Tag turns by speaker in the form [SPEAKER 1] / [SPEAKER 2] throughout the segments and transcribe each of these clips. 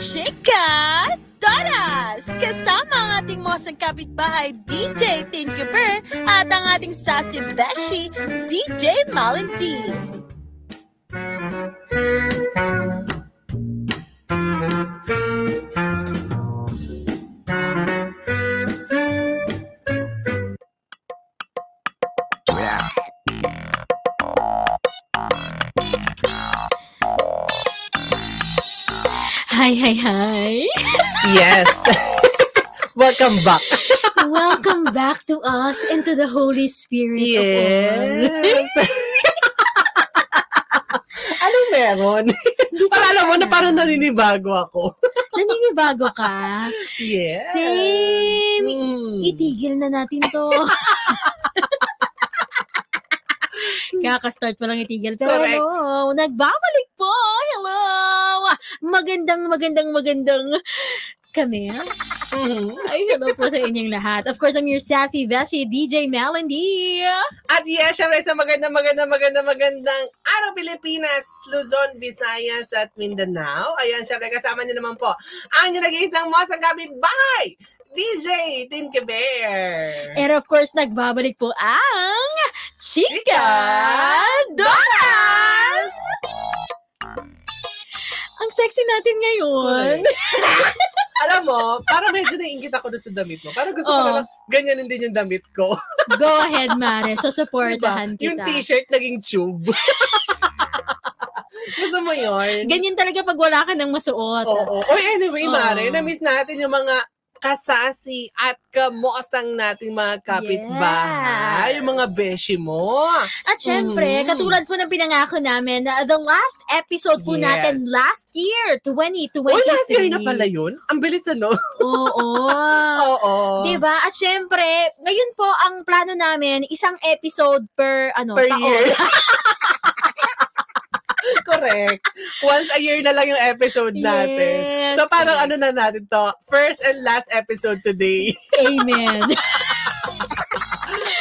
[SPEAKER 1] Chika Doras! Kasama ang ating mosang kapitbahay DJ Tinkerbird at ang ating sassy beshi DJ Malentine. Hi, hi!
[SPEAKER 2] Yes. Welcome back.
[SPEAKER 1] Welcome back to us and to the Holy Spirit.
[SPEAKER 2] Yes. Anong meron? Para alam mo na parang naninibago ako.
[SPEAKER 1] Naninibago ka?
[SPEAKER 2] Yes.
[SPEAKER 1] Same!
[SPEAKER 2] Mm.
[SPEAKER 1] Itigil na natin to. Kaka-start pa lang itigil. Pero
[SPEAKER 2] Correct.
[SPEAKER 1] nagbabalik po. Magandang, magandang, magandang kami.
[SPEAKER 2] Mhm.
[SPEAKER 1] Ay, hello po sa inyong lahat. Of course, I'm your sassy Veshi, DJ Melody.
[SPEAKER 2] At yes, syempre sa magandang, magandang, magandang, magandang araw Pilipinas, Luzon, Visayas at Mindanao. Ayan, syempre kasama niyo naman po ang nyo nag-iisang mo sa bahay, DJ Tinke Bear.
[SPEAKER 1] And of course, nagbabalik po ang Chika
[SPEAKER 2] Chika
[SPEAKER 1] Doras! Ang sexy natin ngayon.
[SPEAKER 2] Alam mo, parang medyo naiingit ako doon sa damit mo. Parang gusto ko
[SPEAKER 1] Oh.
[SPEAKER 2] na lang, ganyanin din yung damit ko.
[SPEAKER 1] Go ahead, Mare. So, supportahan
[SPEAKER 2] Diba? Yung
[SPEAKER 1] kita.
[SPEAKER 2] t-shirt naging tube. gusto mo yun?
[SPEAKER 1] Ganyan talaga pag wala ka ng masuot.
[SPEAKER 2] Oo. Oy, anyway,
[SPEAKER 1] Oo.
[SPEAKER 2] Mare, na-miss natin yung mga kasasi at kamosang nating mga kapitbahay,
[SPEAKER 1] Yes.
[SPEAKER 2] yung mga beshi mo.
[SPEAKER 1] At syempre,
[SPEAKER 2] Mhm.
[SPEAKER 1] katulad po ng pinangako namin, na the last episode po
[SPEAKER 2] Yes.
[SPEAKER 1] natin last year, 2023.
[SPEAKER 2] Oh, last year na pala yun? Ang bilis ano?
[SPEAKER 1] Oo.
[SPEAKER 2] Oo.
[SPEAKER 1] Diba? At syempre, ngayon po ang plano namin, isang episode per ano,
[SPEAKER 2] Per
[SPEAKER 1] taon.
[SPEAKER 2] year. Correct. Once a year na lang yung episode natin.
[SPEAKER 1] Yes,
[SPEAKER 2] so parang
[SPEAKER 1] correct.
[SPEAKER 2] ano na natin to, first and last episode today.
[SPEAKER 1] Amen.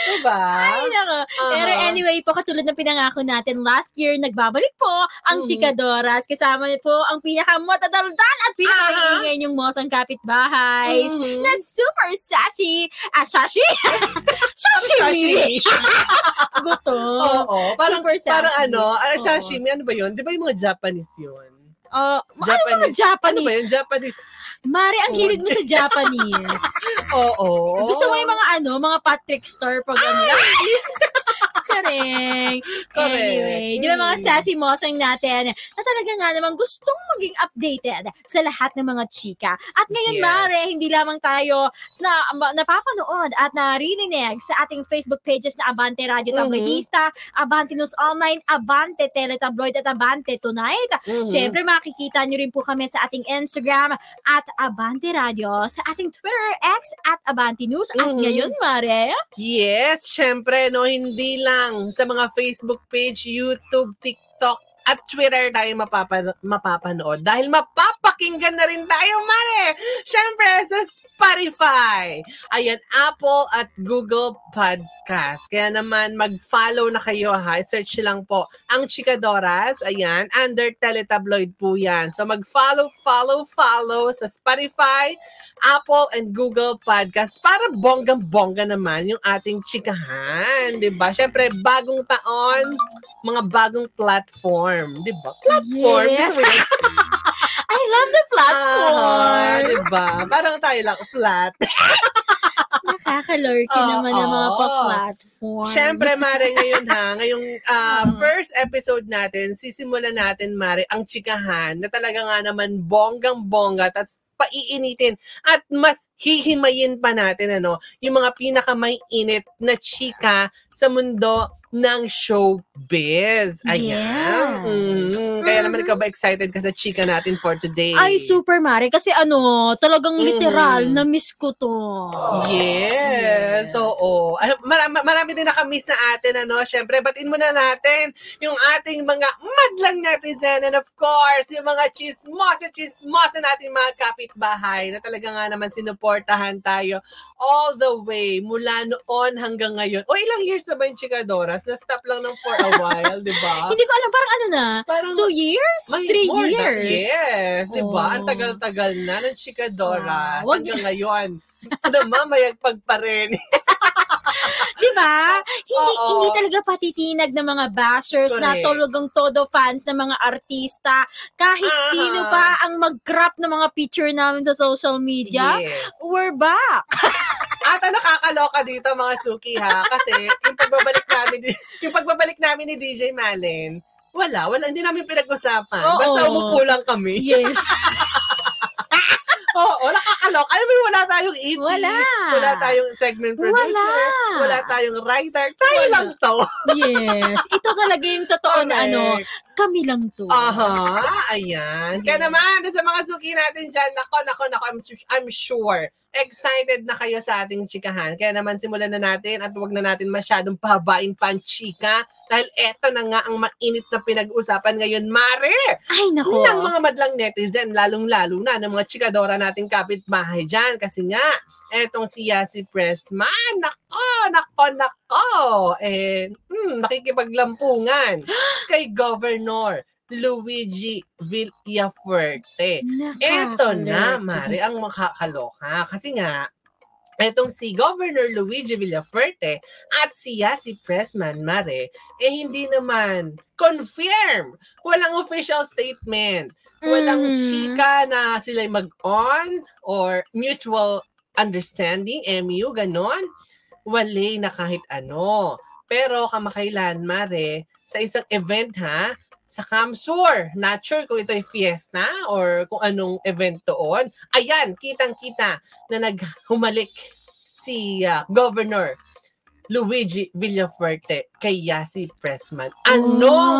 [SPEAKER 2] diba?
[SPEAKER 1] Ay, nako. Pero
[SPEAKER 2] Aha.
[SPEAKER 1] anyway po, katulad ng pinangako natin, last year, nagbabalik po ang
[SPEAKER 2] Mhm.
[SPEAKER 1] Chikadoras. Kasama niyo po ang pinakamatadaldal at pinakaingay niyong mosang kapitbahay.
[SPEAKER 2] Mhm.
[SPEAKER 1] Na super sassy. Ah, sashi? Sashimi. Gutom.
[SPEAKER 2] Oo. Parang,
[SPEAKER 1] Super sassy.
[SPEAKER 2] parang ano, ah,
[SPEAKER 1] Oo.
[SPEAKER 2] sashimi, ano ba yun? Di ba yung mga Japanese yun?
[SPEAKER 1] Oh, ano mga
[SPEAKER 2] Japanese. Ano ba
[SPEAKER 1] Japanese?
[SPEAKER 2] yun? Japanese.
[SPEAKER 1] Mari, ang hilig mo sa Japanese.
[SPEAKER 2] Oo.
[SPEAKER 1] Gusto mo yung mga ano, mga Patrick Star pag ano. Charing. Anyway, di ba mga sassy mosang natin na talaga nga naman gustong maging updated sa lahat ng mga chika. At ngayon,
[SPEAKER 2] Yes.
[SPEAKER 1] Mare, hindi lamang tayo na, napapanood at naririnig sa ating Facebook pages na Abante Radio
[SPEAKER 2] Mhm.
[SPEAKER 1] Tabloidista, Abante News Online, Abante Teletabloid at Abante Tonight.
[SPEAKER 2] Mhm.
[SPEAKER 1] Siyempre, makikita nyo rin po kami sa ating Instagram at Abante Radio, sa ating Twitter X at Abante News. At
[SPEAKER 2] Mhm.
[SPEAKER 1] ngayon, Mare,
[SPEAKER 2] Yes, syempre, no, hindi lang sa mga Facebook page, YouTube, TikTok, at Twitter tayo mapapa- mapapanood. Dahil mapapakinggan na rin tayo, Mare! Syempre, sa Spotify. Ayan, Apple at Google Podcast. Kaya naman, mag-follow na kayo, ha? Search lang po ang Chikadoras. Ayan, under Teletabloid po yan. So, mag-follow, follow, follow sa Spotify, Apple and Google Podcast para bonggang-bongga naman yung ating chikahan, 'di ba? Syempre bagong taon, mga bagong platform, 'di ba? Platform.
[SPEAKER 1] Yes. I love the platform.
[SPEAKER 2] 'di ba? Parang tayo lang flat.
[SPEAKER 1] Nakakalurky
[SPEAKER 2] Oo.
[SPEAKER 1] naman ng mga pa-platform.
[SPEAKER 2] Syempre, Mare, ngayon ha, ngayong
[SPEAKER 1] Mhm.
[SPEAKER 2] first episode natin, sisimulan natin, Mare, ang chikahan na talaga nga naman bonggang-bongga at paiinitin. At mas hihimayin pa natin ano yung mga pinakamay init na chika sa mundo ng showbiz. Ayan.
[SPEAKER 1] Yes.
[SPEAKER 2] Mhm. Kaya naman ikaw ba excited ka sa chika natin for today?
[SPEAKER 1] Ay, super Mare. Kasi ano, talagang
[SPEAKER 2] Mhm.
[SPEAKER 1] literal, na-miss ko to.
[SPEAKER 2] Yes.
[SPEAKER 1] Yes.
[SPEAKER 2] Oo. Ano, marami, marami din nakamiss na atin, ano. Siyempre, batin muna natin yung ating mga madlang netizen and of course, yung mga chismosa, chismosa natin mga kapitbahay na talaga nga naman sinuportahan tayo all the way mula noon hanggang ngayon. O ilang years na ba yung Chikadora? Doras. Na-stop lang ng for a while, di ba?
[SPEAKER 1] Hindi ko alam, parang ano na,
[SPEAKER 2] Parang
[SPEAKER 1] two years?
[SPEAKER 2] may
[SPEAKER 1] Three
[SPEAKER 2] more na-
[SPEAKER 1] years?
[SPEAKER 2] yes, di ba? Ang
[SPEAKER 1] Oh.
[SPEAKER 2] tagal-tagal na ng Chika Doras.
[SPEAKER 1] Wow.
[SPEAKER 2] Hanggang ngayon. Namamayagpag pa rin.
[SPEAKER 1] Di ba? Hindi,
[SPEAKER 2] Oo.
[SPEAKER 1] hindi talaga patitinag ng mga bashers na
[SPEAKER 2] Correct.
[SPEAKER 1] talagang todo fans ng mga artista. Kahit
[SPEAKER 2] Ah.
[SPEAKER 1] sino pa ang mag-crop ng mga picture namin sa social media.
[SPEAKER 2] Yes.
[SPEAKER 1] We're back.
[SPEAKER 2] Ata nakakaloka dito mga suki ha kasi yung pagbabalik namin ni- yung pagbabalik namin ni DJ Malen wala, wala, hindi namin pinag-usapan.
[SPEAKER 1] Oo.
[SPEAKER 2] Basta umupo lang kami.
[SPEAKER 1] Yes.
[SPEAKER 2] Oo, nakakaloka. Alam mo, wala tayong EP.
[SPEAKER 1] Wala.
[SPEAKER 2] Wala tayong segment producer.
[SPEAKER 1] Wala.
[SPEAKER 2] Wala tayong writer. Tayo
[SPEAKER 1] Wala.
[SPEAKER 2] lang to.
[SPEAKER 1] yes. Ito talaga yung totoo na ano,
[SPEAKER 2] Correct.
[SPEAKER 1] kami lang to.
[SPEAKER 2] Aha, ayan. Kaya naman, sa mga suki natin dyan, nako, nako, nako, I'm, I'm sure, excited na kayo sa ating chikahan. Kaya naman, simulan na natin at huwag na natin masyadong pahabain pa ang chika dahil eto na nga ang mainit na pinag-usapan ngayon, Mare!
[SPEAKER 1] Ay, nako.
[SPEAKER 2] ng mga madlang netizen, lalong-lalo na ng mga chikadora nating kapitbahay dyan. Kasi nga, etong si Yasi Pressman, nako, nako, nako, eh, hmm, nakikipaglampungan kay Governor Luigi Villafuerte. Eto na, Mari, ang makakaloka. Kasi nga, etong si Governor Luigi Villafuerte at si Yasi Pressman, Mare, eh hindi naman confirm. Walang official statement. Walang
[SPEAKER 1] Mhm.
[SPEAKER 2] chika na sila mag-on or mutual understanding, MU, ganon. Wale na kahit ano. Pero kamakailan, Mare, sa isang event ha, sa Kamsur. Not sure kung ito ay fiesta or kung anong event doon. Ayan, kitang-kita na naghumalik si ah, Governor Luigi Villafuerte kay Yasi Pressman. Anong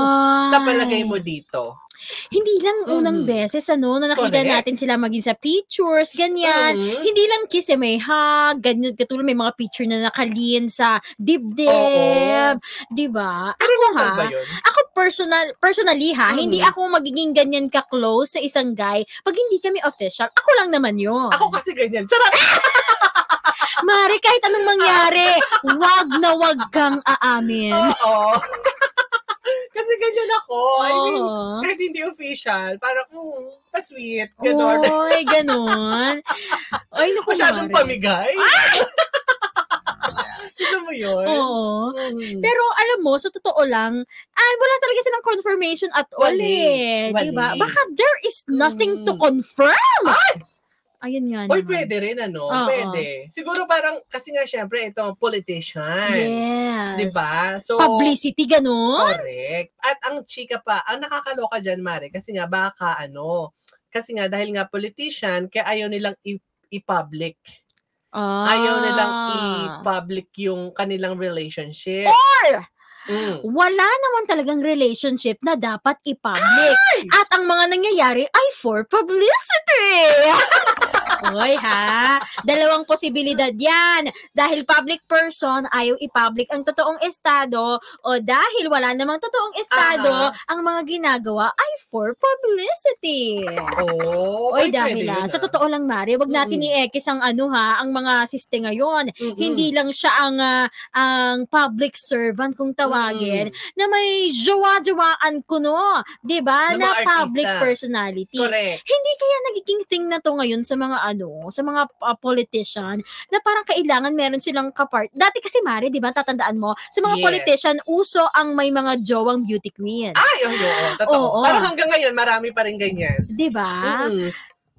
[SPEAKER 2] sa palagay mo dito?
[SPEAKER 1] Hindi lang unang
[SPEAKER 2] Mhm.
[SPEAKER 1] beses, ano, na nakita
[SPEAKER 2] Correct.
[SPEAKER 1] natin sila maging sa pictures, ganyan.
[SPEAKER 2] Mhm.
[SPEAKER 1] Hindi lang kiss, eh, may hug, ganyan, katulad may mga picture na nakalien sa dibdib. Di ba? Ako ha,
[SPEAKER 2] ba yun?
[SPEAKER 1] ako personal, personally ha,
[SPEAKER 2] Mhm.
[SPEAKER 1] hindi ako magiging ganyan ka-close sa isang guy pag hindi kami official. Ako lang naman yun.
[SPEAKER 2] Ako kasi ganyan. Charot!
[SPEAKER 1] Mari, kahit anong mangyari, wag na wag kang aamin.
[SPEAKER 2] Oo. kasi ganyan ako. I mean, kahit hindi official, parang, mm, pa-sweet. Ganon.
[SPEAKER 1] Oy, ganon. Ay, naku,
[SPEAKER 2] Masyadong
[SPEAKER 1] Mari.
[SPEAKER 2] pamigay. Gusto mo yun?
[SPEAKER 1] Oo.
[SPEAKER 2] Mhm.
[SPEAKER 1] Pero alam mo, sa totoo lang, ay wala talaga silang confirmation at all
[SPEAKER 2] Wali.
[SPEAKER 1] eh.
[SPEAKER 2] Wali.
[SPEAKER 1] Di ba? Baka there is nothing to
[SPEAKER 2] Mm.
[SPEAKER 1] confirm. Ayun nga naman.
[SPEAKER 2] pwede rin, ano?
[SPEAKER 1] Oo.
[SPEAKER 2] Pwede. Siguro parang, kasi nga, syempre, ito, politician.
[SPEAKER 1] Yes.
[SPEAKER 2] Di ba? So,
[SPEAKER 1] Publicity, ganun?
[SPEAKER 2] Correct. At ang chika pa, ang nakakaloka dyan, Mare, kasi nga baka ano, kasi nga dahil nga politician, kaya ayaw nilang i- i-public.
[SPEAKER 1] Ah.
[SPEAKER 2] Ayaw nilang i-public yung kanilang relationship.
[SPEAKER 1] Or,
[SPEAKER 2] Mm.
[SPEAKER 1] wala naman talagang relationship na dapat i-public. At ang mga nangyayari ay for publicity. Hoy ha, dalawang posibilidad yan. Dahil public person, ayaw i-public ang totoong estado o dahil wala namang totoong estado,
[SPEAKER 2] Aha.
[SPEAKER 1] ang mga ginagawa ay for publicity.
[SPEAKER 2] Oh,
[SPEAKER 1] Oy, dahil
[SPEAKER 2] pwede
[SPEAKER 1] ah, sa
[SPEAKER 2] ah.
[SPEAKER 1] totoo lang, Mari, wag natin
[SPEAKER 2] Mm-mm.
[SPEAKER 1] i-ekis ang ano ha, ang mga siste ngayon.
[SPEAKER 2] Mm-mm.
[SPEAKER 1] Hindi lang siya ang ah, ang public servant kung tawagin
[SPEAKER 2] Mm.
[SPEAKER 1] na may jowa-jowaan kuno, 'di ba? Na
[SPEAKER 2] mga
[SPEAKER 1] public
[SPEAKER 2] artista.
[SPEAKER 1] personality.
[SPEAKER 2] Correct.
[SPEAKER 1] Hindi kaya nagiging thing na to ngayon sa mga ano, sa mga ah, politician na parang kailangan meron silang kapart. Dati kasi Mari, 'di ba, tatandaan mo, sa mga
[SPEAKER 2] Yes.
[SPEAKER 1] politician uso ang may mga jowang beauty queen.
[SPEAKER 2] Ay, oo, oo, totoo.
[SPEAKER 1] Oo.
[SPEAKER 2] Parang hanggang ngayon, marami pa rin ganyan.
[SPEAKER 1] 'Di ba?
[SPEAKER 2] Mm-mm.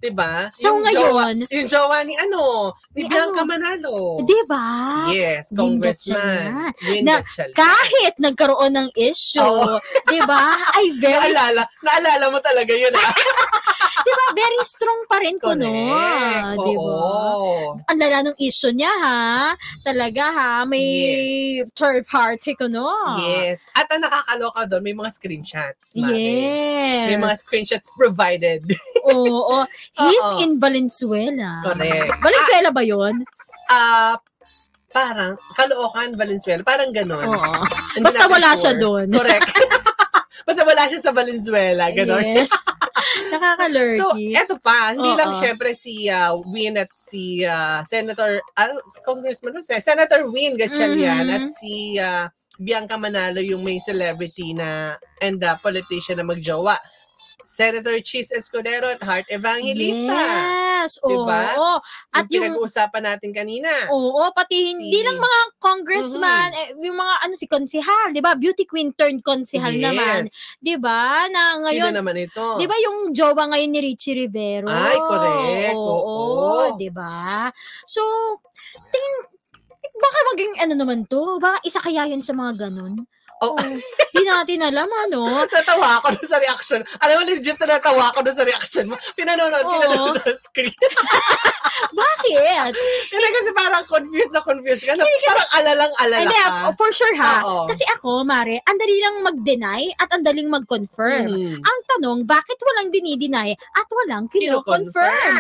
[SPEAKER 2] Diba?
[SPEAKER 1] So
[SPEAKER 2] Yung
[SPEAKER 1] ngayon,
[SPEAKER 2] jowa, yung jowa ni ano, ni
[SPEAKER 1] Ni
[SPEAKER 2] Bianca
[SPEAKER 1] ano?
[SPEAKER 2] Manalo.
[SPEAKER 1] 'di ba?
[SPEAKER 2] Yes, congressman.
[SPEAKER 1] Na. Kahit nagkaroon ng issue,
[SPEAKER 2] Oo.
[SPEAKER 1] 'di ba? Ay very
[SPEAKER 2] Naalala, naalala mo talaga yun, ah.
[SPEAKER 1] 'di ba? Very strong pa rin kuno,
[SPEAKER 2] Correct.
[SPEAKER 1] 'di ba?
[SPEAKER 2] Oo.
[SPEAKER 1] Ang lala ng issue niya ha. Talaga ha, may third party kuno.
[SPEAKER 2] Yes. At ang nakakaloka doon, may mga screenshots. Mare.
[SPEAKER 1] Yes.
[SPEAKER 2] May mga screenshots provided.
[SPEAKER 1] Oo. He's
[SPEAKER 2] Oo.
[SPEAKER 1] in Valenzuela.
[SPEAKER 2] Correct.
[SPEAKER 1] Valenzuela ba 'yon?
[SPEAKER 2] Ah, parang, Caloocan, Valenzuela, parang ganon.
[SPEAKER 1] Oo. Basta wala siya
[SPEAKER 2] sure.
[SPEAKER 1] doon.
[SPEAKER 2] Correct. Basta wala siya sa Valenzuela, ganon.
[SPEAKER 1] Yes. Nakakalurky.
[SPEAKER 2] So, eto pa, hindi
[SPEAKER 1] Oo.
[SPEAKER 2] lang syempre si uh, Win at si ah, Senator, ano, Congressman, ano, Senator Win Gatchalian
[SPEAKER 1] Mhm.
[SPEAKER 2] at si ah, Bianca Manalo yung may celebrity na and uh, politician na magjowa. Senator Cheese Escudero at Heart Evangelista.
[SPEAKER 1] Yes, oo.
[SPEAKER 2] Diba?
[SPEAKER 1] At
[SPEAKER 2] yung
[SPEAKER 1] yung,
[SPEAKER 2] pinag-uusapan natin kanina.
[SPEAKER 1] oo, pati hindi
[SPEAKER 2] Si-
[SPEAKER 1] lang mga congressman, eh, yung mga ano si konsihal, 'di ba? Beauty queen turned konsihal
[SPEAKER 2] Yes.
[SPEAKER 1] naman, 'di ba? Na
[SPEAKER 2] Sino
[SPEAKER 1] ngayon
[SPEAKER 2] naman ito?
[SPEAKER 1] 'Di ba yung jowa ngayon ni Richie Rivero?
[SPEAKER 2] Ay, correct.
[SPEAKER 1] Oo,
[SPEAKER 2] Oo.
[SPEAKER 1] 'di ba? So, tingin baka maging ano naman to? Baka isa kaya yun sa mga ganun?
[SPEAKER 2] Oh.
[SPEAKER 1] Di natin alam, ano?
[SPEAKER 2] Natawa ako dun sa reaction. Alam mo, legit na natawa ako dun sa reaction mo. Pinanonood ko na
[SPEAKER 1] Oo.
[SPEAKER 2] dun sa screen.
[SPEAKER 1] Bakit?
[SPEAKER 2] Hindi kasi parang confused na confused ka. Na, parang alalang-alala
[SPEAKER 1] Hindi,
[SPEAKER 2] ka.
[SPEAKER 1] ah, for sure ha.
[SPEAKER 2] Oo.
[SPEAKER 1] Kasi ako, Mare, ang dali lang mag-deny at ang daling mag-confirm.
[SPEAKER 2] Mhm.
[SPEAKER 1] Ang tanong, bakit walang dinideny at walang kino-confirm?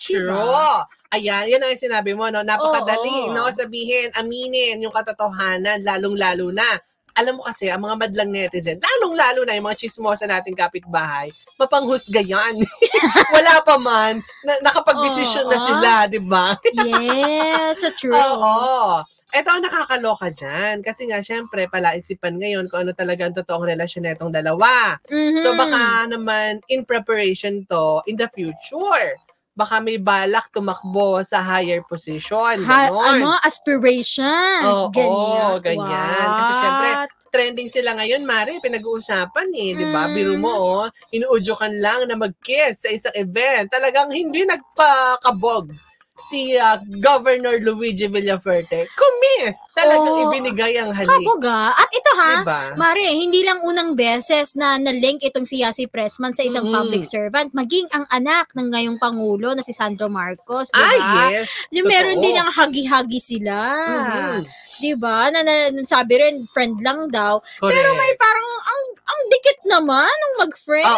[SPEAKER 2] True.
[SPEAKER 1] Diba?
[SPEAKER 2] Ayan, yan ang sinabi mo, no? Napakadali,
[SPEAKER 1] Oo.
[SPEAKER 2] no? Sabihin, aminin yung katotohanan, lalong-lalo na. Alam mo kasi, ang mga madlang netizen, lalong-lalo na yung mga chismosa nating kapitbahay, mapanghusga yan. Wala pa man, na, nakapag-desisyon na
[SPEAKER 1] Oo.
[SPEAKER 2] sila, di ba?
[SPEAKER 1] yes, true.
[SPEAKER 2] Oo. Ito ang nakakaloka dyan. Kasi nga, syempre, palaisipan ngayon kung ano talaga ang totoong relasyon na itong dalawa.
[SPEAKER 1] Mhm.
[SPEAKER 2] So baka naman in preparation to in the future. Baka may balak tumakbo sa higher position.
[SPEAKER 1] ha,
[SPEAKER 2] ganon.
[SPEAKER 1] ano, aspirations.
[SPEAKER 2] Oo,
[SPEAKER 1] ganyan.
[SPEAKER 2] ganyan. Kasi
[SPEAKER 1] What?
[SPEAKER 2] syempre, Trending sila ngayon, Mari, pinag-uusapan eh, di ba?
[SPEAKER 1] Mm.
[SPEAKER 2] Biro mo, oh, inuudyokan lang na mag-kiss sa isang event. Talagang hindi nagpakabog si ah, Governor Luigi Villaferte. Kumis! Talagang
[SPEAKER 1] Oo.
[SPEAKER 2] ibinigay ang halik.
[SPEAKER 1] Kabuga. At ito ha,
[SPEAKER 2] Diba?
[SPEAKER 1] Mare, hindi lang unang beses na na-link itong si Yasi Pressman sa isang
[SPEAKER 2] Mm.
[SPEAKER 1] public servant, maging ang anak ng ngayong Pangulo na si Sandro Marcos, di
[SPEAKER 2] Ay,
[SPEAKER 1] ba?
[SPEAKER 2] yes.
[SPEAKER 1] Yung meron din ang hagi-hagi sila.
[SPEAKER 2] Mhm.
[SPEAKER 1] Di ba? Na, na, sabi rin, friend lang daw.
[SPEAKER 2] Correct.
[SPEAKER 1] Pero may parang, ang, ang dikit naman ng mag-friend.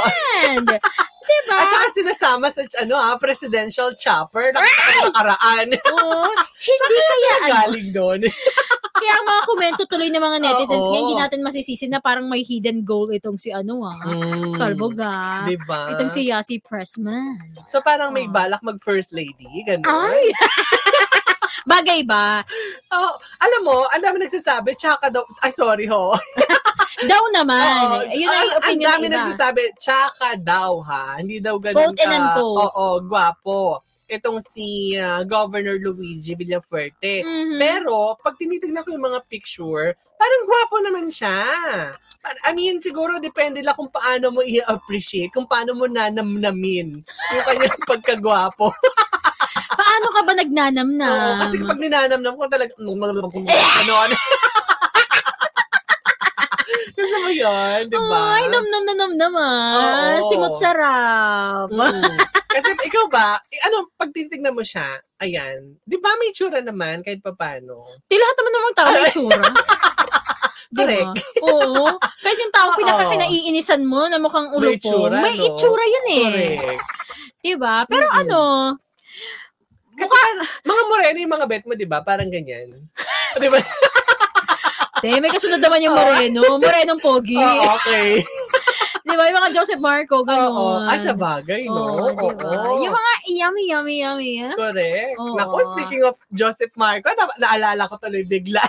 [SPEAKER 1] di ba?
[SPEAKER 2] At saka sinasama sa ano ah, presidential chopper na nakaraan.
[SPEAKER 1] Oo. hindi kaya, ano,
[SPEAKER 2] Galing doon.
[SPEAKER 1] kaya ang mga komento tuloy ng mga netizens, ngayon hindi natin masisisi na parang may hidden goal itong si ano ah.
[SPEAKER 2] Mm.
[SPEAKER 1] Kalboga.
[SPEAKER 2] Diba?
[SPEAKER 1] Itong si Yasi Pressman.
[SPEAKER 2] So parang may
[SPEAKER 1] Oh.
[SPEAKER 2] balak mag first lady, ganun.
[SPEAKER 1] Ay! Bagay ba?
[SPEAKER 2] Oh, alam mo, ang dami nagsasabi, tsaka daw, ay sorry ho.
[SPEAKER 1] Daw naman.
[SPEAKER 2] Oo,
[SPEAKER 1] Yun ang
[SPEAKER 2] ang-
[SPEAKER 1] opinion
[SPEAKER 2] Ang dami
[SPEAKER 1] iba.
[SPEAKER 2] nagsasabi, tsaka daw ha. Hindi daw ganun
[SPEAKER 1] Quote and.
[SPEAKER 2] Oo, gwapo. Itong si ah, Governor Luigi Villafuerte.
[SPEAKER 1] Mhm.
[SPEAKER 2] Pero, pag tinitignan ko yung mga picture, parang gwapo naman siya. I mean, siguro depende lang kung paano mo i-appreciate, kung paano mo nanamnamin yung kanyang pagkagwapo.
[SPEAKER 1] Paano ka ba nagnanamnam?
[SPEAKER 2] Oo, kasi kapag ninanamnam ko talaga, ganon. Gusto mo yun, di ba?
[SPEAKER 1] Ay, namnam na namnam ah.
[SPEAKER 2] Oo.
[SPEAKER 1] Simot sarap.
[SPEAKER 2] Mm. Kasi ikaw ba, eh, ano, pag titignan mo siya, ayan, di ba may tsura naman kahit papano?
[SPEAKER 1] Di lahat naman namang tao may tsura. Di ba?
[SPEAKER 2] Correct.
[SPEAKER 1] Oo. Kahit yung tao
[SPEAKER 2] Oo.
[SPEAKER 1] pinaka-kinaiinisan mo na mukhang ulo
[SPEAKER 2] May tsura,
[SPEAKER 1] may
[SPEAKER 2] no?
[SPEAKER 1] itsura yun eh.
[SPEAKER 2] Correct.
[SPEAKER 1] Di ba? Pero
[SPEAKER 2] Mhm.
[SPEAKER 1] ano,
[SPEAKER 2] Kasi parang, mga moreno yung mga bet mo, di ba? Parang ganyan. di ba?
[SPEAKER 1] te, may kasunod naman yung
[SPEAKER 2] Oo.
[SPEAKER 1] Moreno. Morenong pogi.
[SPEAKER 2] Oo, okay.
[SPEAKER 1] Di ba? Yung mga Joseph Marco,
[SPEAKER 2] Oo.
[SPEAKER 1] ganun.
[SPEAKER 2] Ah, sa bagay, no?
[SPEAKER 1] Oo,
[SPEAKER 2] Oo.
[SPEAKER 1] di ba? Yung mga yummy, yummy, yummy. ah.
[SPEAKER 2] Correct.
[SPEAKER 1] Oo.
[SPEAKER 2] Naku, speaking of Joseph Marco, na- naalala ko tuloy bigla.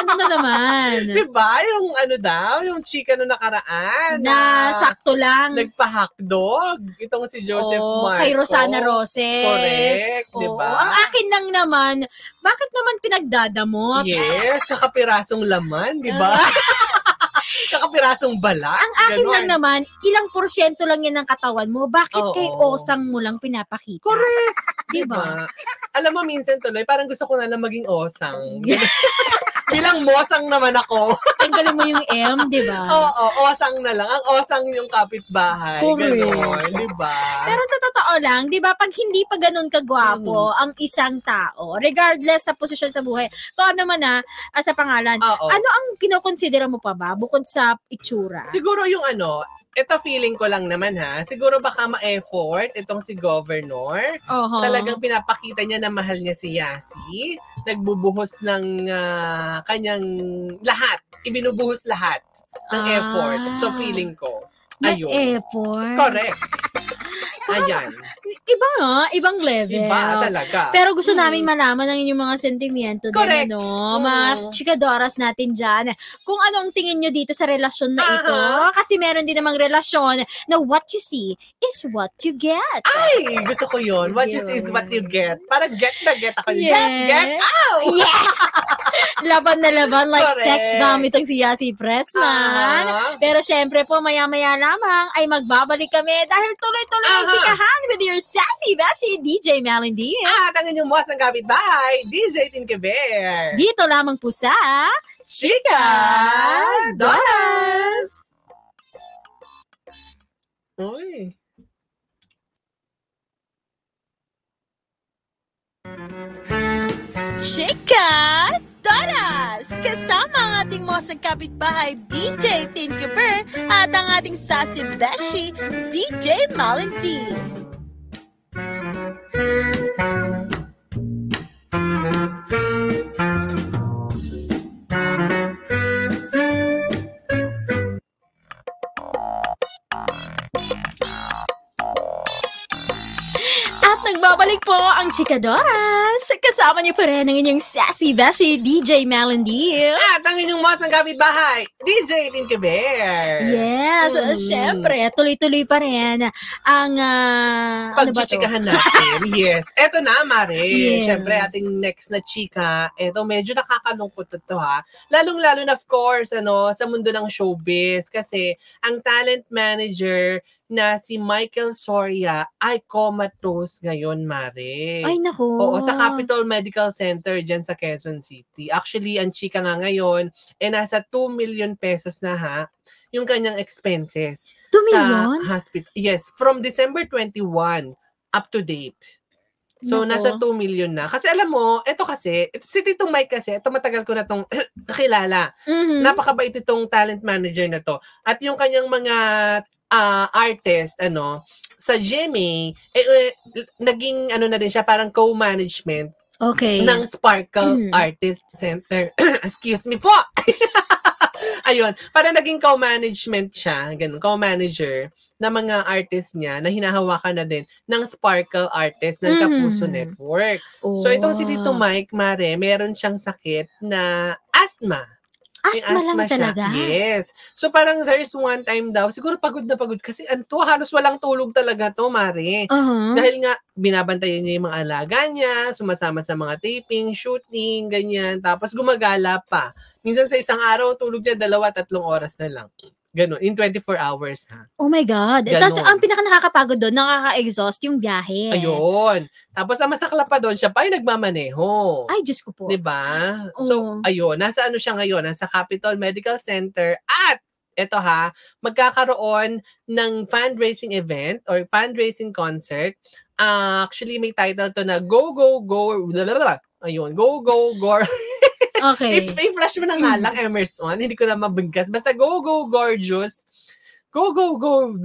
[SPEAKER 1] Ano na naman?
[SPEAKER 2] di ba? Yung ano daw, yung chika no nakaraan.
[SPEAKER 1] na sakto lang.
[SPEAKER 2] nagpahakdog. Itong si Joseph
[SPEAKER 1] Oo,
[SPEAKER 2] Marco.
[SPEAKER 1] Kay Rosana Roses.
[SPEAKER 2] Correct, ba?
[SPEAKER 1] Ang akin lang naman, bakit naman pinagdadamot?
[SPEAKER 2] Yes, kakapirasong laman, di ba? kakapirasong bala.
[SPEAKER 1] Ang akin lang naman, ilang porsyento lang yan ng katawan mo. Bakit
[SPEAKER 2] Oo.
[SPEAKER 1] kay osang mo lang pinapakita?
[SPEAKER 2] Correct.
[SPEAKER 1] Di
[SPEAKER 2] Diba?
[SPEAKER 1] ba?
[SPEAKER 2] Alam mo, minsan tuloy, parang gusto ko na lang maging osang. Bilang mosang naman ako.
[SPEAKER 1] Tanggalin mo yung M, di ba?
[SPEAKER 2] Oo, osang na lang. Ang osang yung kapitbahay.
[SPEAKER 1] Correct.
[SPEAKER 2] Ganon, di ba?
[SPEAKER 1] Pero sa totoo lang, 'di ba, pag hindi pa ganun kagwapo
[SPEAKER 2] Mm.
[SPEAKER 1] ang isang tao, regardless sa posisyon sa buhay, kung ano man na ah, sa pangalan,
[SPEAKER 2] Oo.
[SPEAKER 1] ano ang kinokonsidera mo pa ba bukod sa itsura?
[SPEAKER 2] Siguro yung ano, ito feeling ko lang naman ha, siguro baka ma-effort itong si governor.
[SPEAKER 1] Oho.
[SPEAKER 2] Talagang pinapakita niya na mahal niya si Yasi. Nagbubuhos ng ah, kanyang lahat. Ibinubuhos lahat ng
[SPEAKER 1] Ah.
[SPEAKER 2] effort. So feeling ko,
[SPEAKER 1] May
[SPEAKER 2] ayun.
[SPEAKER 1] effort.
[SPEAKER 2] Correct. Ayan.
[SPEAKER 1] iba nga, ibang level.
[SPEAKER 2] Iba talaga.
[SPEAKER 1] Pero gusto
[SPEAKER 2] Mm.
[SPEAKER 1] naming malaman ang inyong mga sentimiento
[SPEAKER 2] Correct.
[SPEAKER 1] din, ano?
[SPEAKER 2] Mm.
[SPEAKER 1] Mga chikadoras natin dyan. Kung anong tingin nyo dito sa relasyon na ito.
[SPEAKER 2] Aha.
[SPEAKER 1] Kasi meron din namang relasyon na what you see is what you get.
[SPEAKER 2] Ay, gusto ko yun. What you see is what you get. Para get na get ako. Get,
[SPEAKER 1] Yes.
[SPEAKER 2] get out!
[SPEAKER 1] Yes! laban na laban like
[SPEAKER 2] Correct.
[SPEAKER 1] sex bomb itong si Yasi Pressman.
[SPEAKER 2] Ah.
[SPEAKER 1] Pero syempre po, maya-maya lamang ay magbabalik kami dahil tuloy-tuloy ang
[SPEAKER 2] Aha.
[SPEAKER 1] chikahan with your sassy beshi DJ Melody.
[SPEAKER 2] At ang inyong buwas ng kapitbahay, DJ Tinke Bear.
[SPEAKER 1] Dito lamang po sa
[SPEAKER 2] Chika Donas! Uy.
[SPEAKER 3] Chika Doras! Kasama ang ating mosang kapitbahay DJ Tinkeber at ang ating sassy beshi DJ Malentine.
[SPEAKER 1] Ang Chikadoras. Kasama niyo pa rin ang inyong sassy beshi DJ Melody.
[SPEAKER 2] At ang inyong buwas ng kapitbahay, DJ Tinke Bear.
[SPEAKER 1] Yes,
[SPEAKER 2] Mm.
[SPEAKER 1] syempre, tuloy-tuloy pa rin ang ano to?
[SPEAKER 2] Pagchichikahan natin. yes. Eto na, Mare.
[SPEAKER 1] Yes.
[SPEAKER 2] Siyempre, ating next na chika. Eto, medyo nakakalungkot to ha. Lalong-lalo na, of course, ano, sa mundo ng showbiz. Kasi, ang talent manager na si Michael Soria ay comatose ngayon, Mare.
[SPEAKER 1] Ay, nako.
[SPEAKER 2] Oo, sa Capitol Medical Center dyan sa Quezon City. Actually, ang chika nga ngayon, eh nasa 2 million pesos na ha, yung kanyang expenses
[SPEAKER 1] 2 million?
[SPEAKER 2] sa hospital. Yes, from December 21 up to date. So,
[SPEAKER 1] Nako.
[SPEAKER 2] nasa 2 million na. Kasi alam mo, ito kasi, ito, si Tito Mike kasi, ito matagal ko na itong nakilala.
[SPEAKER 1] Mhm.
[SPEAKER 2] Napakabait itong talent manager na to. At yung kanyang mga ah, artist, ano, sa GMA, eh, eh, naging ano na din siya, parang co-management
[SPEAKER 1] Okay.
[SPEAKER 2] ng Sparkle
[SPEAKER 1] Mm.
[SPEAKER 2] Artist Center. Excuse me po! Ayun, parang naging co-management siya, ganun, co-manager ng mga artist niya na hinahawakan na din ng Sparkle Artist ng Kapuso
[SPEAKER 1] Mhm.
[SPEAKER 2] Network. So itong si Tito
[SPEAKER 1] Oh.
[SPEAKER 2] Mike Mare, meron siyang sakit na asthma. May
[SPEAKER 1] Asthma lang
[SPEAKER 2] siya.
[SPEAKER 1] talaga?
[SPEAKER 2] Yes. So parang there is one time daw, siguro pagod na pagod kasi anto halos walang tulog talaga to, Mare.
[SPEAKER 1] Uh-huh.
[SPEAKER 2] Dahil nga, binabantayan niya yung mga alaga niya, sumasama sa mga taping, shooting, ganyan. Tapos gumagala pa. Minsan sa isang araw, tulog niya dalawa, tatlong oras na lang. Ganon, in 24 hours ha.
[SPEAKER 1] Oh my God.
[SPEAKER 2] Ganon.
[SPEAKER 1] Tapos ang pinaka nakakapagod doon, nakaka-exhaust yung biyahe.
[SPEAKER 2] Ayun. Tapos ang masakla pa doon, siya pa yung nagmamaneho.
[SPEAKER 1] Ay, Diyos ko po.
[SPEAKER 2] 'Di ba?
[SPEAKER 1] Oo.
[SPEAKER 2] So, ayun, nasa ano siya ngayon? Nasa Capitol Medical Center at eto ha, magkakaroon ng fundraising event or fundraising concert. Ah, actually, may title to na Go, Go, Go, blablabla. ayun, Go, Go, Go.
[SPEAKER 1] Okay.
[SPEAKER 2] I-flash mo na nga lang, Emerson. Hindi ko na mabigkas. Basta Go, Go, Gorgeous. Go, Go, Go.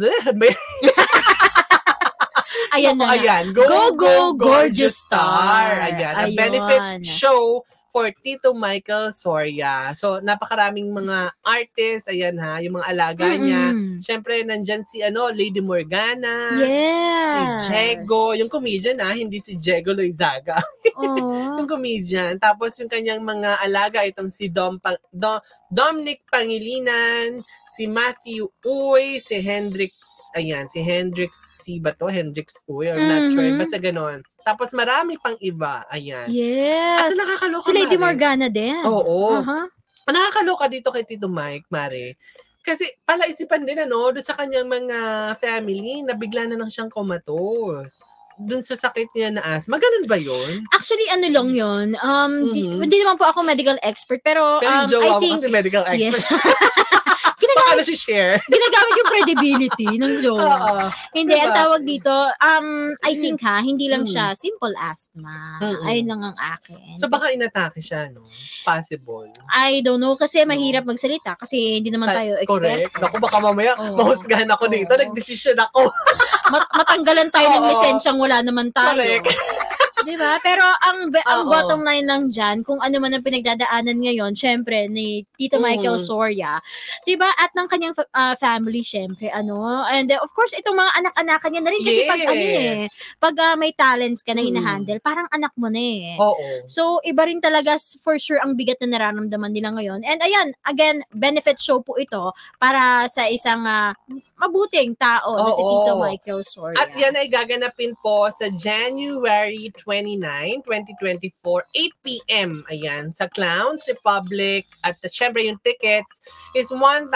[SPEAKER 1] Ayan na.
[SPEAKER 2] Ayan.
[SPEAKER 1] Go, Go, Gorgeous Star.
[SPEAKER 2] Ayan. A
[SPEAKER 1] Ayun.
[SPEAKER 2] benefit show for Tito Michael Soria. So, napakaraming mga artists, ayan ha, yung mga alaga niya.
[SPEAKER 1] Mm-mm.
[SPEAKER 2] Siyempre, nandyan si ano, Lady Morgana,
[SPEAKER 1] Yes.
[SPEAKER 2] si Jego, yung comedian ha, hindi si Jego Loizaga.
[SPEAKER 1] Oh.
[SPEAKER 2] yung comedian. Tapos yung kanyang mga alaga, itong si Dom, Pang, Dom, Dominic Pangilinan, si Matthew Uy, si Hendrix, ayan, si Hendrix, si ba to? Hendrix Uy, or not sure. Basta ganon. Tapos marami pang iba, ayan. At
[SPEAKER 1] Yes.
[SPEAKER 2] nakakaloka,
[SPEAKER 1] Si Lady
[SPEAKER 2] Mare.
[SPEAKER 1] Morgana din.
[SPEAKER 2] Oo.
[SPEAKER 1] Aha.
[SPEAKER 2] Nakakaloka dito kay Tito Mike, Mare. Kasi palaisipan din ano, doon sa kanyang mga family na bigla na lang siyang comatose. Doon sa sakit niya na asthma. Ganun ba yun?
[SPEAKER 1] Actually, ano lang yun. Um, di-
[SPEAKER 2] Mhm.
[SPEAKER 1] Hindi naman po ako medical expert, pero,
[SPEAKER 2] Pero
[SPEAKER 1] um, I think,
[SPEAKER 2] kasi medical
[SPEAKER 1] yes.
[SPEAKER 2] expert. Baka na si share.
[SPEAKER 1] ginagamit yung credibility ng joke.
[SPEAKER 2] Oo.
[SPEAKER 1] Hindi, ang
[SPEAKER 2] Diba?
[SPEAKER 1] tawag dito, um, I think ha, hindi lang
[SPEAKER 2] Mm.
[SPEAKER 1] siya simple asthma.
[SPEAKER 2] Mm-mm.
[SPEAKER 1] Ayun lang ang akin.
[SPEAKER 2] So baka inatake siya, no? Possible.
[SPEAKER 1] I don't know, kasi mahirap magsalita kasi hindi naman tayo expert.
[SPEAKER 2] Correct. Naku, baka mamaya
[SPEAKER 1] Oo.
[SPEAKER 2] mahusgahan ako dito. Nagdesisyon ako.
[SPEAKER 1] Mat- matanggalan tayo ng
[SPEAKER 2] Oo.
[SPEAKER 1] lisensyang wala naman tayo.
[SPEAKER 2] Correct.
[SPEAKER 1] Di ba? Pero ang, be- ang
[SPEAKER 2] Oo.
[SPEAKER 1] bottom line lang dyan, kung ano man ang pinagdadaanan ngayon, syempre, ni Tito Michael
[SPEAKER 2] Mm.
[SPEAKER 1] Soria, di ba? At ng kanyang fa- ah, family, syempre, ano. And uh, of course, itong mga anak-anakan niya na rin. Kasi pag, ano
[SPEAKER 2] Yes.
[SPEAKER 1] eh, pag ah, may talents ka na
[SPEAKER 2] Mm.
[SPEAKER 1] hinahandle, parang anak mo na eh.
[SPEAKER 2] Oo.
[SPEAKER 1] So, iba rin talaga s- for sure ang bigat na nararamdaman nila ngayon. And ayan, again, benefit show po ito para sa isang ah, mabuting tao na si
[SPEAKER 2] Oo.
[SPEAKER 1] Tito Michael Soria.
[SPEAKER 2] At yan ay gaganapin po sa January 29, 2024, 8pm. Ayan, sa Clowns Republic. At uh, syempre yung tickets is 1,000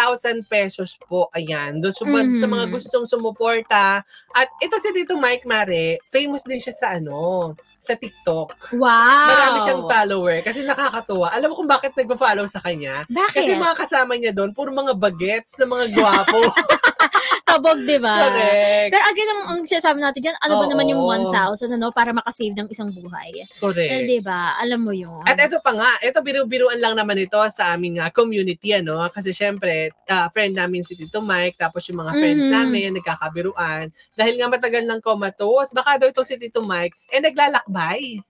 [SPEAKER 2] pesos po. Ayan, doon sa, sa mga
[SPEAKER 1] Mhm.
[SPEAKER 2] gustong sumuporta. At ito si Tito Mike Mare, famous din siya sa ano, sa TikTok.
[SPEAKER 1] Wow!
[SPEAKER 2] Marami siyang follower kasi nakakatuwa. Alam mo kung bakit nagpa-follow sa kanya?
[SPEAKER 1] Bakit?
[SPEAKER 2] Kasi mga kasama niya doon, puro mga bagets na mga gwapo.
[SPEAKER 1] Tabog, di ba?
[SPEAKER 2] Correct.
[SPEAKER 1] Pero again, ang, ang sinasabi natin dyan, ano ba naman yung 1,000 ano, para makasave ng isang buhay?
[SPEAKER 2] Correct.
[SPEAKER 1] Eh, di ba? Alam mo yun.
[SPEAKER 2] At ito pa nga, ito biru-biruan lang naman ito sa aming ah, community, ano? Kasi syempre, ah, friend namin si Tito Mike, tapos yung mga friends
[SPEAKER 1] Mhm.
[SPEAKER 2] namin, nagkakabiruan. Dahil nga matagal ng comatose, baka daw ito si Tito Mike, eh naglalakbay.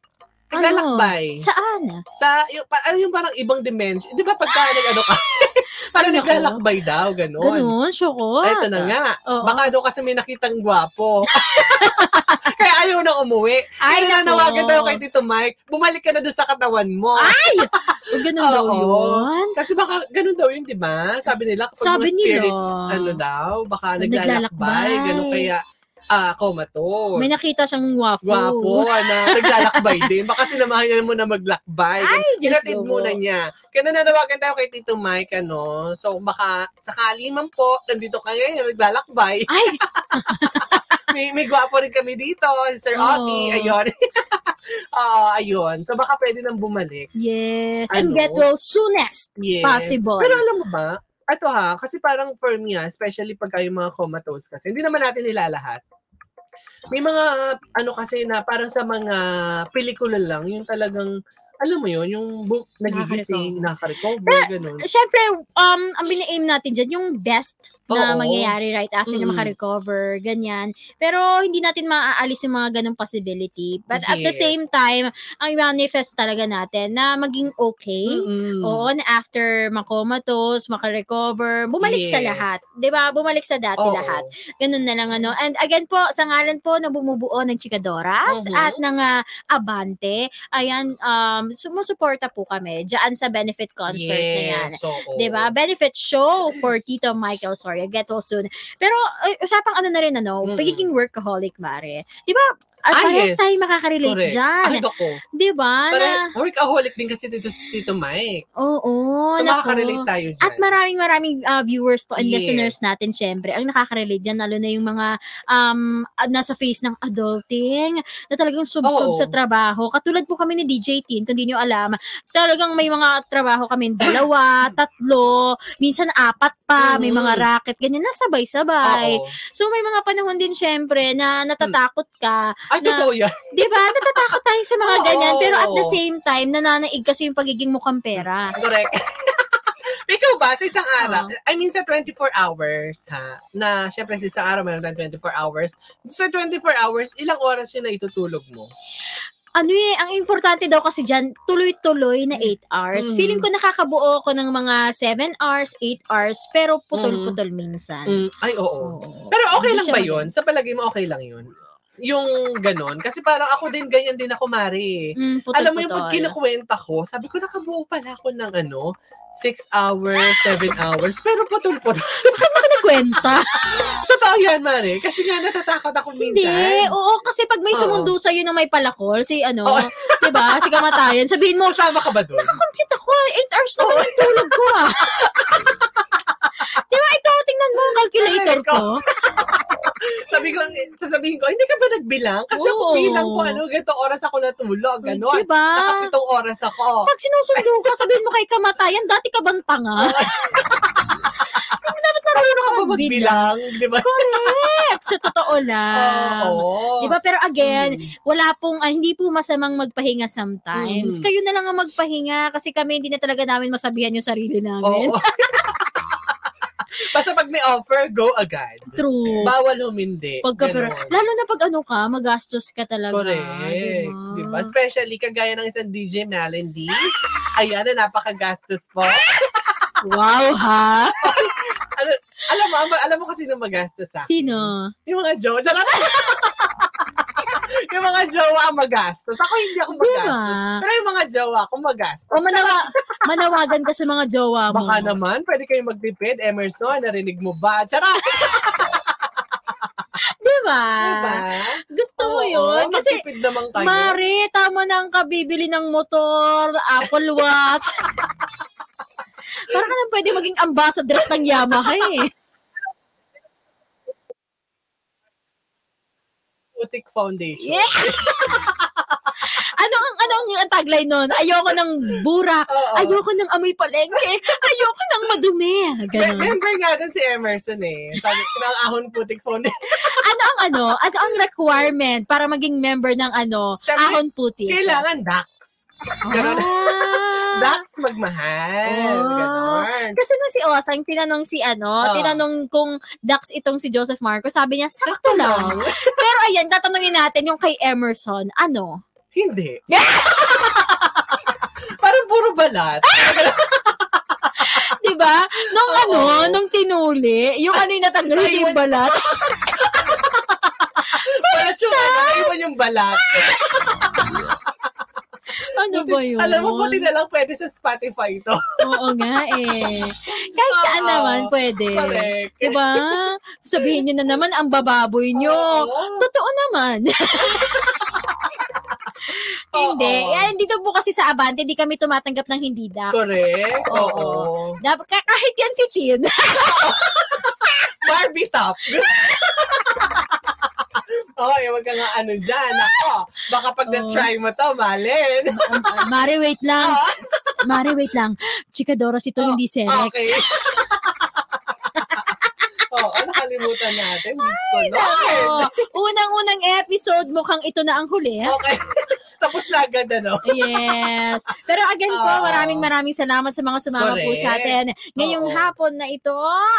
[SPEAKER 2] Naglalakbay.
[SPEAKER 1] Saan?
[SPEAKER 2] Sa, yung, pa, ano yung parang ibang dimension. Di ba pagka nag-ano ka? parang
[SPEAKER 1] Ay,
[SPEAKER 2] naglalakbay daw, gano'n.
[SPEAKER 1] Ganun, syoko.
[SPEAKER 2] Ay, ito na nga.
[SPEAKER 1] Oo.
[SPEAKER 2] Baka daw kasi may nakitang gwapo. Kaya ayaw na umuwi.
[SPEAKER 1] Ay,
[SPEAKER 2] Kaya nanawagan tayo kay Tito Mike, bumalik ka na doon sa katawan mo.
[SPEAKER 1] O, ganun daw
[SPEAKER 2] Oo.
[SPEAKER 1] yun.
[SPEAKER 2] Kasi baka ganun daw yun, di ba? Sabi nila, kapag
[SPEAKER 1] Sabi
[SPEAKER 2] mga
[SPEAKER 1] nila.
[SPEAKER 2] spirits, ano daw, baka naglalakbay,
[SPEAKER 1] Naglalakbay.
[SPEAKER 2] ganun kaya, ah, comatose.
[SPEAKER 1] May nakita siyang wapo.
[SPEAKER 2] Gwapo, na naglalakbay din. Baka sinamahan niya muna maglakbay.
[SPEAKER 1] Ay,
[SPEAKER 2] Kinatid muna niya. Kaya nananawagan tayo kay Tito Mike, ano. So, baka sakali man po, nandito ka ngayon, naglalakbay.
[SPEAKER 1] Ay,
[SPEAKER 2] may, may gwapo rin kami dito, si Sir
[SPEAKER 1] Oo.
[SPEAKER 2] Oki, ayun. Oo, ayun. So, baka pwede nang bumalik.
[SPEAKER 1] yes. And
[SPEAKER 2] Ano?
[SPEAKER 1] get well soonest
[SPEAKER 2] Yes.
[SPEAKER 1] possible.
[SPEAKER 2] Pero alam mo ba, ito ha, kasi parang for me ha, especially pagka yung mga comatose kasi, hindi naman natin nilalahat. May mga, ano kasi na parang sa mga pelikula lang, yung talagang, alam mo yun, yung bu- nagigising, nakaka-recover, ganun.
[SPEAKER 1] Siyempre, um, ang bina-aim natin dyan, yung best na
[SPEAKER 2] Oo.
[SPEAKER 1] mangyayari right after na
[SPEAKER 2] Mm.
[SPEAKER 1] makarecover, ganyan. Pero hindi natin maaalis yung mga ganong possibility. But at the
[SPEAKER 2] Yes.
[SPEAKER 1] same time, ang manifest talaga natin na maging okay.
[SPEAKER 2] Mm-mm.
[SPEAKER 1] Oo, na after makomatos, makarecover, bumalik sa
[SPEAKER 2] Yes.
[SPEAKER 1] lahat. 'Di ba Bumalik sa dati
[SPEAKER 2] Oo.
[SPEAKER 1] lahat. Ganun na lang ano. And again po, sa ngalan po na bumubuo ng Chikadoras
[SPEAKER 2] Mhm.
[SPEAKER 1] at ng ah, Abante, ayan, um, sumusuporta po kami dyan sa benefit concert na yan.
[SPEAKER 2] Yes, oo.
[SPEAKER 1] 'Di ba? Benefit show for Tito Michael Soria. Get well soon. Pero ay, usapang ano na rin ano,
[SPEAKER 2] Mm-mm.
[SPEAKER 1] pagiging workaholic mare. 'Di ba? At
[SPEAKER 2] Ah,
[SPEAKER 1] parehas
[SPEAKER 2] yes.
[SPEAKER 1] tayo makaka-relate
[SPEAKER 2] Correct.
[SPEAKER 1] dyan.
[SPEAKER 2] Ay, doko.
[SPEAKER 1] 'Di ba? Na,
[SPEAKER 2] Para workaholic din kasi dito si Tito Mike.
[SPEAKER 1] oo,
[SPEAKER 2] So,
[SPEAKER 1] nako.
[SPEAKER 2] makaka-relate tayo dyan.
[SPEAKER 1] At maraming maraming uh, viewers po and
[SPEAKER 2] Yes.
[SPEAKER 1] listeners natin syempre ang nakaka-relate dyan lalo na yung mga um ah, nasa phase ng adulting na talagang sub-sub
[SPEAKER 2] Oo.
[SPEAKER 1] sa trabaho. Katulad po kami ni DJ Teen, kung di nyo alam, talagang may mga trabaho kami dalawa, tatlo, minsan apat pa, may
[SPEAKER 2] Mhm.
[SPEAKER 1] mga racket, ganyan, nasabay-sabay.
[SPEAKER 2] Oo.
[SPEAKER 1] So may mga panahon din syempre na natatakot ka,
[SPEAKER 2] Ay,
[SPEAKER 1] na-
[SPEAKER 2] totoo yan.
[SPEAKER 1] 'di ba? Natatakot tayo sa mga
[SPEAKER 2] Oo.
[SPEAKER 1] ganyan, pero at the same time nananaig kasi yung pagiging mukhang pera.
[SPEAKER 2] Correct. Ikaw ba, sa isang araw. I mean sa 24 hours, ha, na syempre sa isang araw meron tayong 24 hours, sa 24 hours, ilang oras yun na itutulog mo?
[SPEAKER 1] ano eh, ang importante daw kasi dyan, tuloy-tuloy na 8 hours.
[SPEAKER 2] Mhm.
[SPEAKER 1] Feeling ko nakakabuo ako ng mga 7 hours, 8 hours, pero putol-putol minsan.
[SPEAKER 2] Mm, ay, oo.
[SPEAKER 1] Oo.
[SPEAKER 2] Pero okay
[SPEAKER 1] Hindi
[SPEAKER 2] lang
[SPEAKER 1] siya
[SPEAKER 2] ba yun? Sa palagay mo, okay lang yun? Yung ganon. Kasi parang ako din, ganyan din ako, Mari.
[SPEAKER 1] Mm.
[SPEAKER 2] Alam mo yung pag kinukwenta ko, sabi ko, nakabuo pala ako ng ano, 6 hours, 7 hours, pero putol-putol.
[SPEAKER 1] kwenta.
[SPEAKER 2] Totoo yan, Mari. Kasi nga natatakot ako
[SPEAKER 1] Hindi.
[SPEAKER 2] minsan.
[SPEAKER 1] Oo, kasi pag may sumundo sa'yo na may palakol, si ano,
[SPEAKER 2] Oo.
[SPEAKER 1] 'di ba? Si kamatayan, sabihin mo,
[SPEAKER 2] Kasama ka ba doon?
[SPEAKER 1] compute ako, 8 hours na yung tulog ko ah. 'Di ba? Ito, tingnan mo ang calculator ko.
[SPEAKER 2] Sabi ko, sasabihin ko, hindi ka ba nagbilang? Kasi ako
[SPEAKER 1] Oo.
[SPEAKER 2] bilang ko, ano, ganito oras ako natulog, gano'n.
[SPEAKER 1] 'Di ba?
[SPEAKER 2] Nakapitong oras ako.
[SPEAKER 1] Pag sinusundo ka, sabihin mo kay kamatayan, dati ka bang tanga?
[SPEAKER 2] Marunong ka ba
[SPEAKER 1] magbilang?
[SPEAKER 2] magbilang? Di ba?
[SPEAKER 1] Correct! Sa totoo lang.
[SPEAKER 2] Oo.
[SPEAKER 1] Di ba? Pero again,
[SPEAKER 2] Mm.
[SPEAKER 1] wala pong, ah, hindi po masamang magpahinga sometimes.
[SPEAKER 2] Mhm.
[SPEAKER 1] Kayo na lang ang magpahinga kasi kami hindi na talaga namin masabihan yung sarili namin.
[SPEAKER 2] Oo. Basta pag may offer, go agad.
[SPEAKER 1] True.
[SPEAKER 2] Bawal humindi.
[SPEAKER 1] Pagka, pero, lalo na pag ano ka, magastos ka talaga.
[SPEAKER 2] Correct.
[SPEAKER 1] diba?
[SPEAKER 2] Diba? Especially kagaya ng isang DJ Melody. Ayan na napakagastos po.
[SPEAKER 1] Wow, ha?
[SPEAKER 2] alam mo, alam mo kasi nung magastos sa akin.
[SPEAKER 1] Sino?
[SPEAKER 2] Yung mga jowa. Charot! yung mga jowa magastos. Ako hindi ako magastos.
[SPEAKER 1] Diba?
[SPEAKER 2] Pero yung mga jowa ako magastos.
[SPEAKER 1] O manawa, manawagan ka sa mga jowa mo.
[SPEAKER 2] Baka naman, pwede kayo magtipid. Emerson, narinig mo ba? Charot!
[SPEAKER 1] Diba?
[SPEAKER 2] Diba?
[SPEAKER 1] Gusto mo
[SPEAKER 2] Oo,
[SPEAKER 1] yun? Kasi,
[SPEAKER 2] naman kayo.
[SPEAKER 1] Mari, tama na ang kabibili ng motor, Apple Watch. Para ka nang pwede maging ambassadress ng Yamaha eh.
[SPEAKER 2] Putik Foundation.
[SPEAKER 1] Yeah. ano ang ano ang tagline nun? Ayoko ng burak.
[SPEAKER 2] Oo.
[SPEAKER 1] Ayoko ng amoy palengke. Ayoko ng madumi. Ganun.
[SPEAKER 2] Member nga dun si Emerson eh. Sabi ko ng Ahon Putik Foundation.
[SPEAKER 1] Ano ang ano? Ano ang requirement para maging member ng ano?
[SPEAKER 2] Siyempre,
[SPEAKER 1] Ahon puti.
[SPEAKER 2] Kailangan Dax. Ganun.
[SPEAKER 1] Ah.
[SPEAKER 2] Dax magmahal.
[SPEAKER 1] Oh.
[SPEAKER 2] Ganon.
[SPEAKER 1] Kasi nung si Osang, tinanong si ano,
[SPEAKER 2] Oo.
[SPEAKER 1] tinanong kung Dax itong si Joseph Marcos, sabi niya, sakto lang. Pero ayan, tatanungin natin yung kay Emerson, ano?
[SPEAKER 2] Hindi. Parang puro balat.
[SPEAKER 1] Di ba? Nung
[SPEAKER 2] Oo.
[SPEAKER 1] ano, nung tinuli, yung ano yung natanggal, yung balat.
[SPEAKER 2] balat yung ano, iwan yung balat.
[SPEAKER 1] Ano ba yun?
[SPEAKER 2] Alam mo, buti na lang pwede sa Spotify to.
[SPEAKER 1] Oo nga eh. Kahit saan
[SPEAKER 2] Oo.
[SPEAKER 1] naman pwede.
[SPEAKER 2] Correct.
[SPEAKER 1] Di ba? Sabihin nyo na naman, ang bababoy nyo.
[SPEAKER 2] Oo.
[SPEAKER 1] Totoo naman. hindi. Eh, dito po kasi sa Abante, di kami tumatanggap ng hindi dax.
[SPEAKER 2] Correct.
[SPEAKER 1] Oo. Dapat, ka- kahit yan si Tin.
[SPEAKER 2] Barbie top. Oh, wag ka nga ano dyan. Ako, baka pag
[SPEAKER 1] Oo.
[SPEAKER 2] na-try mo to, malin.
[SPEAKER 1] Mari, wait lang.
[SPEAKER 2] Oo.
[SPEAKER 1] Mari, wait lang. Chikadoras ito,
[SPEAKER 2] Oh,
[SPEAKER 1] hindi Serex.
[SPEAKER 2] Okay. Oo, nakalimutan natin. Diyos ko, Lord.
[SPEAKER 1] Unang-unang episode, mukhang ito na ang huli.
[SPEAKER 2] Okay. Tapos na agad, ano?
[SPEAKER 1] Yes. Pero again po,
[SPEAKER 2] Oo.
[SPEAKER 1] maraming maraming salamat sa mga sumama po
[SPEAKER 2] Correct.
[SPEAKER 1] sa atin. Ngayong
[SPEAKER 2] Oo.
[SPEAKER 1] hapon na ito,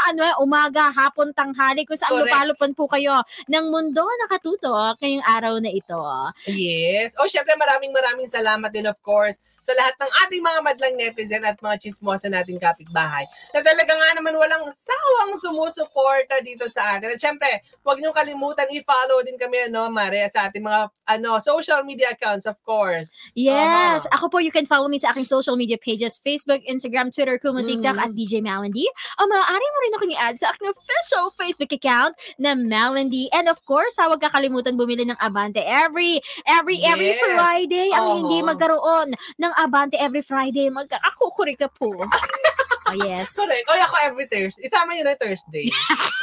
[SPEAKER 1] ano umaga, hapon, tanghali, kung saan
[SPEAKER 2] Correct.
[SPEAKER 1] lupalupan po kayo ng mundo nakatutok ngayong araw na ito.
[SPEAKER 2] Yes. O, syempre, maraming maraming salamat din, of course, sa lahat ng ating mga madlang netizen at mga chismosa nating kapitbahay na talaga nga naman walang sawang sumusuporta dito sa atin. At syempre, huwag niyong kalimutan i-follow din kami, ano, Mare, sa ating mga ano social media accounts, of course.
[SPEAKER 1] Yes.
[SPEAKER 2] Aha.
[SPEAKER 1] Ako po, you can follow me sa aking social media pages, Facebook, Instagram, Twitter, Kumu, TikTok,
[SPEAKER 2] Mhm.
[SPEAKER 1] at DJ Malendy. O maaari mo rin akong i-add sa aking official Facebook account na Malendy. And of course, ha, huwag kakalimutan bumili ng Abante every, every, every
[SPEAKER 2] Yes.
[SPEAKER 1] Friday. Ang
[SPEAKER 2] Oo.
[SPEAKER 1] hindi magkaroon ng Abante every Friday, magkakakukuri ka po. oh, yes.
[SPEAKER 2] Correct. O, ako every Thursday. Isama niyo na yung Thursday.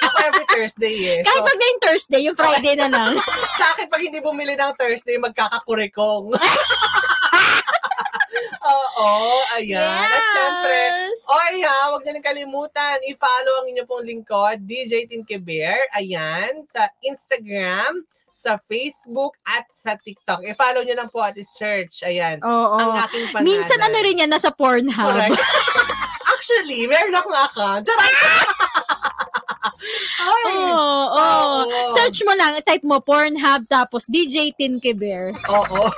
[SPEAKER 2] ako every Thursday, eh.
[SPEAKER 1] Kahit
[SPEAKER 2] So,
[SPEAKER 1] pag na yung Thursday, yung Friday na lang.
[SPEAKER 2] sa akin, pag hindi bumili ng Thursday, magkakakurikong. Oo, ayan. At syempre, Oy ha, huwag niyo rin kalimutan, i-follow ang inyo pong lingkod, DJ Tinke Bear, ayan, sa Instagram, sa Facebook, at sa TikTok. I-follow niyo lang po at i-search, ayan,
[SPEAKER 1] Oo.
[SPEAKER 2] ang aking pangalan.
[SPEAKER 1] Minsan ano rin yan, nasa Pornhub.
[SPEAKER 2] Correct. Actually, meron akong account. Charot! Ay!
[SPEAKER 1] Oo, oo.
[SPEAKER 2] Oo.
[SPEAKER 1] Search mo lang, type mo Pornhub tapos DJ Tinke Bear.
[SPEAKER 2] Oo.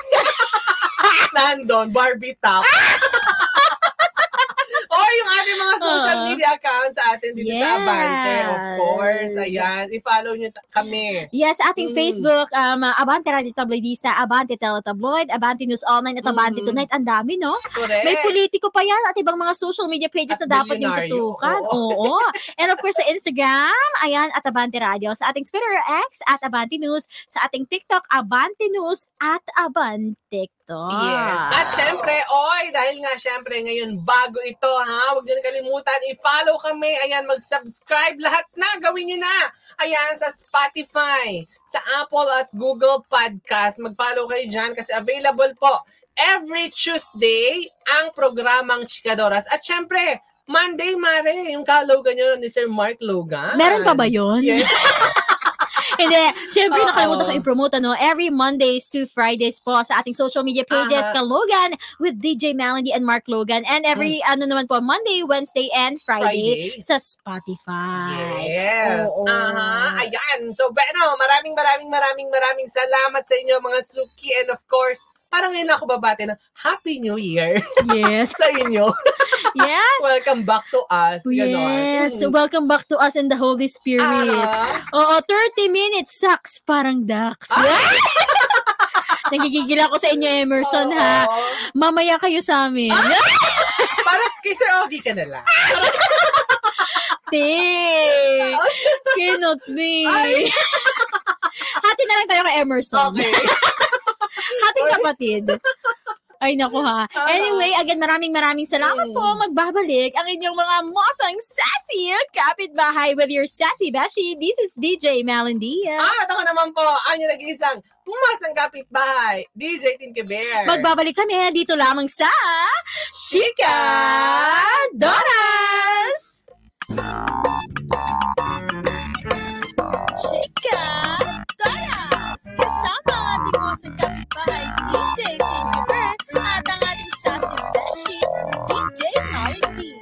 [SPEAKER 2] Nandun, Barbie top. oh, yung ating mga social
[SPEAKER 1] Oo.
[SPEAKER 2] media accounts sa atin dito sa Abante, of
[SPEAKER 1] Yes.
[SPEAKER 2] course. Ayan, i-follow nyo kami.
[SPEAKER 1] Yes, ating
[SPEAKER 2] Mm.
[SPEAKER 1] Facebook, um, Abante Radio Tabloidista, Abante Teletabloid, Abante News Online, at Abante
[SPEAKER 2] Mm.
[SPEAKER 1] Tonight. Ang dami, no?
[SPEAKER 2] Correct.
[SPEAKER 1] May politiko pa yan at ibang mga social media pages
[SPEAKER 2] At
[SPEAKER 1] na dapat yung tutukan.
[SPEAKER 2] Oo.
[SPEAKER 1] Oo. And of course, sa Instagram, ayan, at Abante Radio. Sa ating Twitter X, at Abante News. Sa ating TikTok, Abante News, at Abante.
[SPEAKER 2] Yes. At syempre, oy, dahil nga syempre ngayon bago ito ha, huwag niyo kalimutan, i-follow kami, ayan, mag-subscribe, lahat na, gawin niyo na. Ayan, sa Spotify, sa Apple at Google Podcast, mag-follow kayo dyan kasi available po every Tuesday ang programang Chikadoras. At syempre, Monday, Mare, yung ka-logan nyo ni Sir Mark Logan.
[SPEAKER 1] Meron pa ba yun?
[SPEAKER 2] Yes.
[SPEAKER 1] Hindi, syempre
[SPEAKER 2] Oo.
[SPEAKER 1] nakalimutan ko i-promote ano, every Mondays to Fridays po sa ating social media pages,
[SPEAKER 2] Aha.
[SPEAKER 1] Kalogan with DJ Melody and Mark Logan. And every ano naman po, Monday, Wednesday, and Friday,
[SPEAKER 2] Friday.
[SPEAKER 1] sa Spotify.
[SPEAKER 2] Yes.
[SPEAKER 1] Oo.
[SPEAKER 2] Aha. Ayan. So, Beno, maraming maraming maraming maraming salamat sa inyo mga Suki. And of course, parang ngayon ako babate ng Happy New Year
[SPEAKER 1] Yes.
[SPEAKER 2] sa inyo.
[SPEAKER 1] Yes.
[SPEAKER 2] Welcome back to us. Ganon.
[SPEAKER 1] Yes.
[SPEAKER 2] Mm.
[SPEAKER 1] Welcome back to us in the Holy Spirit.
[SPEAKER 2] Ah.
[SPEAKER 1] Oo, 30 minutes sucks parang ducks. Nagigigil ako sa inyo, Emerson, ha?
[SPEAKER 2] Oo.
[SPEAKER 1] Mamaya kayo sa amin.
[SPEAKER 2] Parang kay Sir Ogie ka na lang.
[SPEAKER 1] Te! Cannot be. Hati na lang tayo kay Emerson.
[SPEAKER 2] Okay.
[SPEAKER 1] Hating kapatid. Ay, naku ha. Anyway, again, maraming maraming salamat
[SPEAKER 2] Mm.
[SPEAKER 1] po. Magbabalik ang inyong mga mosang sassy kapitbahay with your sassy beshi. This is DJ Malandia.
[SPEAKER 2] Ah, at ako naman po, ang yung nag-iisang pumasang kapitbahay, DJ Tinky Bear.
[SPEAKER 1] Magbabalik kami dito lamang sa Chika Doras!
[SPEAKER 3] Chika sa kapitbahay DJ King the DJ